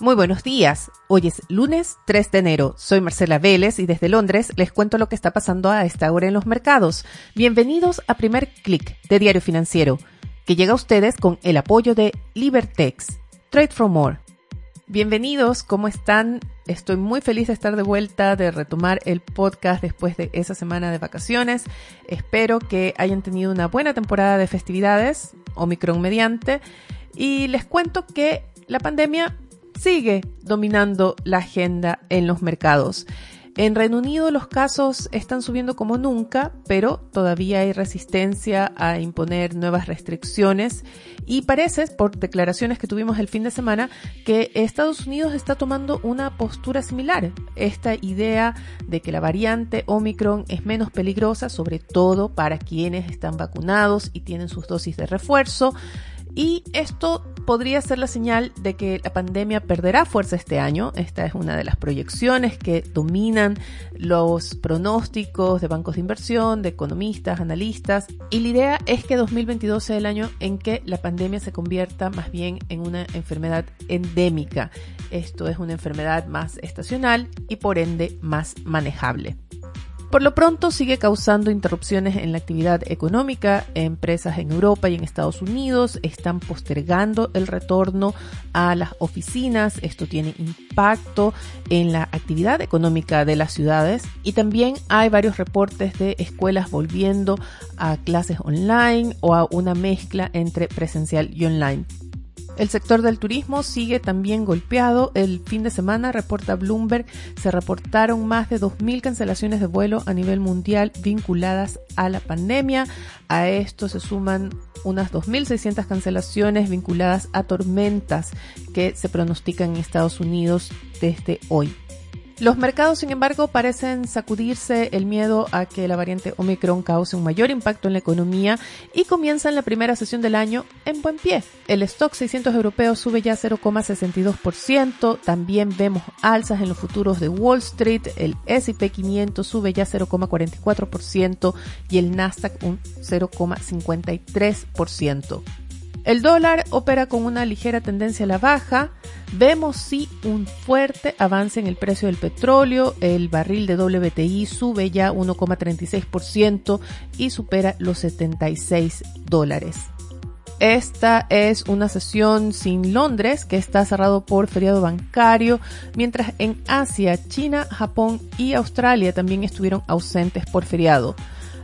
Muy buenos días. Hoy es lunes 3 de enero. Soy Marcela Vélez y desde Londres les cuento lo que está pasando a esta hora en los mercados. Bienvenidos a Primer Click de Diario Financiero, que llega a ustedes con el apoyo de Libertex. Trade for More. Bienvenidos, ¿cómo están? Estoy muy feliz de estar de vuelta, de retomar el podcast después de esa semana de vacaciones. Espero que hayan tenido una buena temporada de festividades, Omicron mediante. Y les cuento que la pandemia sigue dominando la agenda en los mercados. En Reino Unido los casos están subiendo como nunca, pero todavía hay resistencia a imponer nuevas restricciones y parece, por declaraciones que tuvimos el fin de semana, que Estados Unidos está tomando una postura similar. Esta idea de que la variante Omicron es menos peligrosa, sobre todo para quienes están vacunados y tienen sus dosis de refuerzo. Y esto podría ser la señal de que la pandemia perderá fuerza este año. Esta es una de las proyecciones que dominan los pronósticos de bancos de inversión, de economistas, analistas. Y la idea es que 2022 sea el año en que la pandemia se convierta más bien en una enfermedad endémica. Esto es una enfermedad más estacional y por ende más manejable. Por lo pronto sigue causando interrupciones en la actividad económica. Empresas en Europa y en Estados Unidos están postergando el retorno a las oficinas. Esto tiene impacto en la actividad económica de las ciudades. Y también hay varios reportes de escuelas volviendo a clases online o a una mezcla entre presencial y online. El sector del turismo sigue también golpeado. El fin de semana, reporta Bloomberg, se reportaron más de 2.000 cancelaciones de vuelo a nivel mundial vinculadas a la pandemia. A esto se suman unas 2.600 cancelaciones vinculadas a tormentas que se pronostican en Estados Unidos desde hoy. Los mercados, sin embargo, parecen sacudirse el miedo a que la variante Omicron cause un mayor impacto en la economía y comienzan la primera sesión del año en buen pie. El stock 600 europeo sube ya 0,62%, también vemos alzas en los futuros de Wall Street, el S&P 500 sube ya 0,44% y el Nasdaq un 0,53%. El dólar opera con una ligera tendencia a la baja. Vemos sí un fuerte avance en el precio del petróleo. El barril de WTI sube ya 1,36% y supera los 76 dólares. Esta es una sesión sin Londres que está cerrado por feriado bancario, mientras en Asia, China, Japón y Australia también estuvieron ausentes por feriado.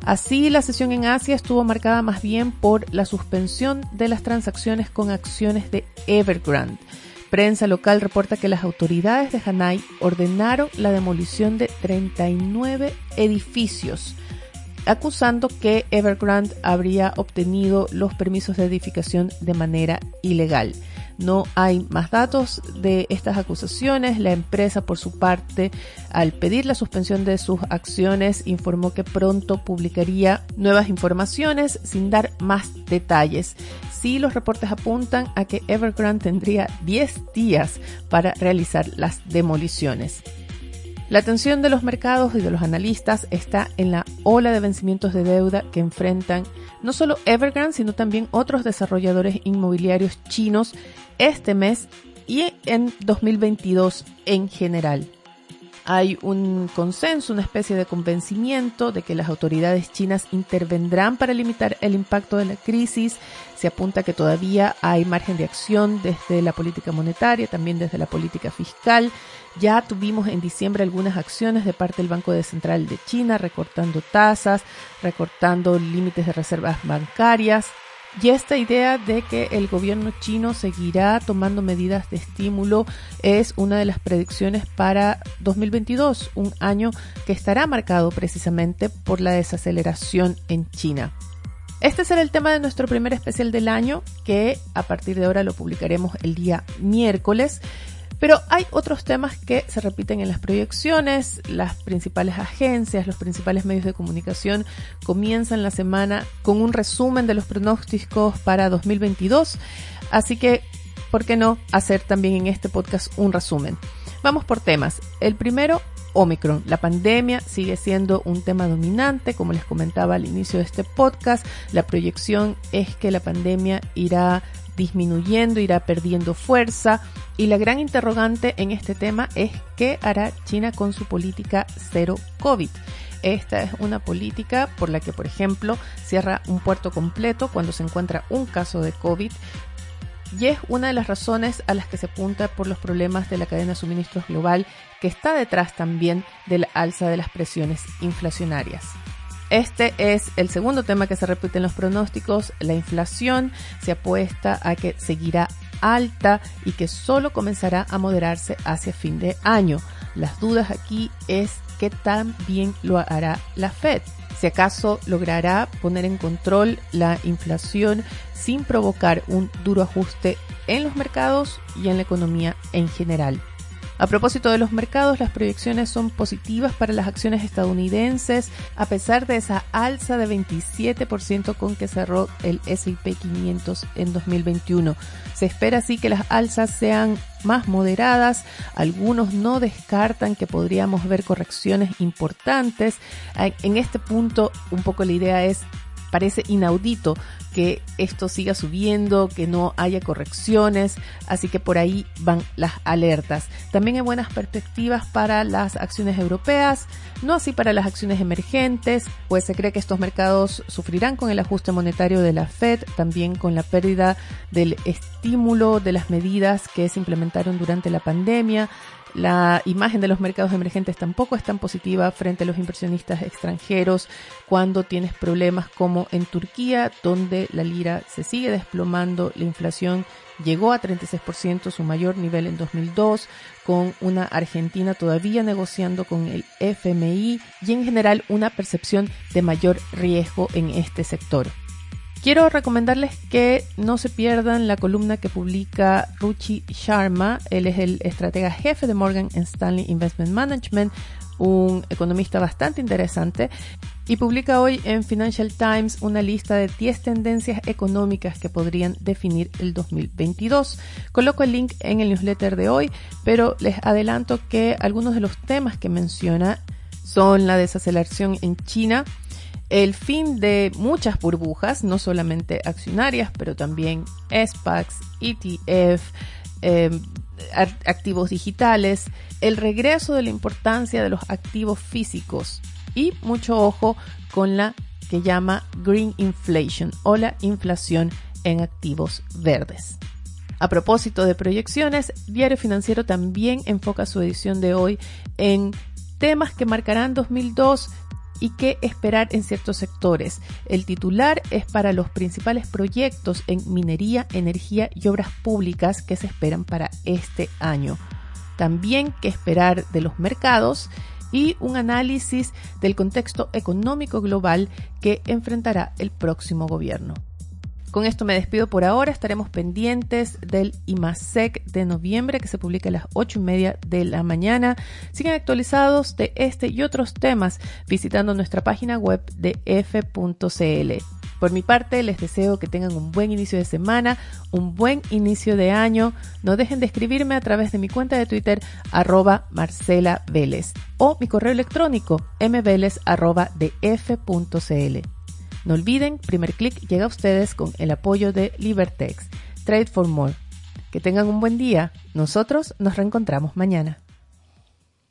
Así, la sesión en Asia estuvo marcada más bien por la suspensión de las transacciones con acciones de Evergrande. Prensa local reporta que las autoridades de Hanai ordenaron la demolición de 39 edificios, acusando que Evergrande habría obtenido los permisos de edificación de manera ilegal. No hay más datos de estas acusaciones. La empresa, por su parte, al pedir la suspensión de sus acciones, informó que pronto publicaría nuevas informaciones sin dar más detalles. Sí, los reportes apuntan a que Evergrande tendría 10 días para realizar las demoliciones. La atención de los mercados y de los analistas está en la ola de vencimientos de deuda que enfrentan no solo Evergrande, sino también otros desarrolladores inmobiliarios chinos este mes y en 2022 en general. Hay un consenso, una especie de convencimiento de que las autoridades chinas intervendrán para limitar el impacto de la crisis. Se apunta que todavía hay margen de acción desde la política monetaria, también desde la política fiscal. Ya tuvimos en diciembre algunas acciones de parte del Banco Central de China, recortando tasas, recortando límites de reservas bancarias. Y esta idea de que el gobierno chino seguirá tomando medidas de estímulo es una de las predicciones para 2022, un año que estará marcado precisamente por la desaceleración en China. Este será el tema de nuestro primer especial del año, que a partir de ahora lo publicaremos el día miércoles. Pero hay otros temas que se repiten en las proyecciones, las principales agencias, los principales medios de comunicación comienzan la semana con un resumen de los pronósticos para 2022, así que, ¿por qué no hacer también en este podcast un resumen? Vamos por temas. El primero, Omicron. La pandemia sigue siendo un tema dominante, como les comentaba al inicio de este podcast. La proyección es que la pandemia irá disminuyendo, irá perdiendo fuerza Y la gran interrogante en este tema es qué hará China con su política cero COVID. Esta es una política por la que, por ejemplo, cierra un puerto completo cuando se encuentra un caso de COVID y es una de las razones a las que se apunta por los problemas de la cadena de suministros global que está detrás también del alza de las presiones inflacionarias. Este es el segundo tema que se repite en los pronósticos. La inflación se apuesta a que seguirá alta y que solo comenzará a moderarse hacia fin de año. Las dudas aquí es qué tan bien lo hará la Fed. Si acaso logrará poner en control la inflación sin provocar un duro ajuste en los mercados y en la economía en general. A propósito de los mercados, las proyecciones son positivas para las acciones estadounidenses, a pesar de esa alza de 27% con que cerró el S&P 500 en 2021. Se espera así que las alzas sean más moderadas. Algunos no descartan que podríamos ver correcciones importantes. En este punto, un poco la idea es parece inaudito que esto siga subiendo, que no haya correcciones, así que por ahí van las alertas. También hay buenas perspectivas para las acciones europeas, no así para las acciones emergentes, pues se cree que estos mercados sufrirán con el ajuste monetario de la Fed, también con la pérdida del estímulo de las medidas que se implementaron durante la pandemia. La imagen de los mercados emergentes tampoco es tan positiva frente a los inversionistas extranjeros cuando tienes problemas como en Turquía, donde la lira se sigue desplomando, la inflación llegó a 36%, su mayor nivel en 2002, con una Argentina todavía negociando con el FMI y en general una percepción de mayor riesgo en este sector. Quiero recomendarles que no se pierdan la columna que publica Ruchi Sharma. Él es el estratega jefe de Morgan Stanley Investment Management, un economista bastante interesante, y publica hoy en Financial Times una lista de 10 tendencias económicas que podrían definir el 2022. Coloco el link en el newsletter de hoy, pero les adelanto que algunos de los temas que menciona son la desaceleración en China, el fin de muchas burbujas, no solamente accionarias, pero también SPACs, ETF, em, activos digitales, el regreso de la importancia de los activos físicos y mucho ojo con la que llama Green Inflation o la inflación en activos verdes. A propósito de proyecciones, Diario Financiero también enfoca su edición de hoy en temas que marcarán 2002 y qué esperar en ciertos sectores. El titular es para los principales proyectos en minería, energía y obras públicas que se esperan para este año. También qué esperar de los mercados y un análisis del contexto económico global que enfrentará el próximo gobierno. Con esto me despido por ahora. Estaremos pendientes del IMASEC de noviembre que se publica a las 8 y media de la mañana. Sigan actualizados de este y otros temas visitando nuestra página web de f.cl. Por mi parte, les deseo que tengan un buen inicio de semana, un buen inicio de año. No dejen de escribirme a través de mi cuenta de Twitter, arroba Marcela Vélez, o mi correo electrónico, mveles no olviden, primer clic llega a ustedes con el apoyo de Libertex. Trade for More. Que tengan un buen día. Nosotros nos reencontramos mañana.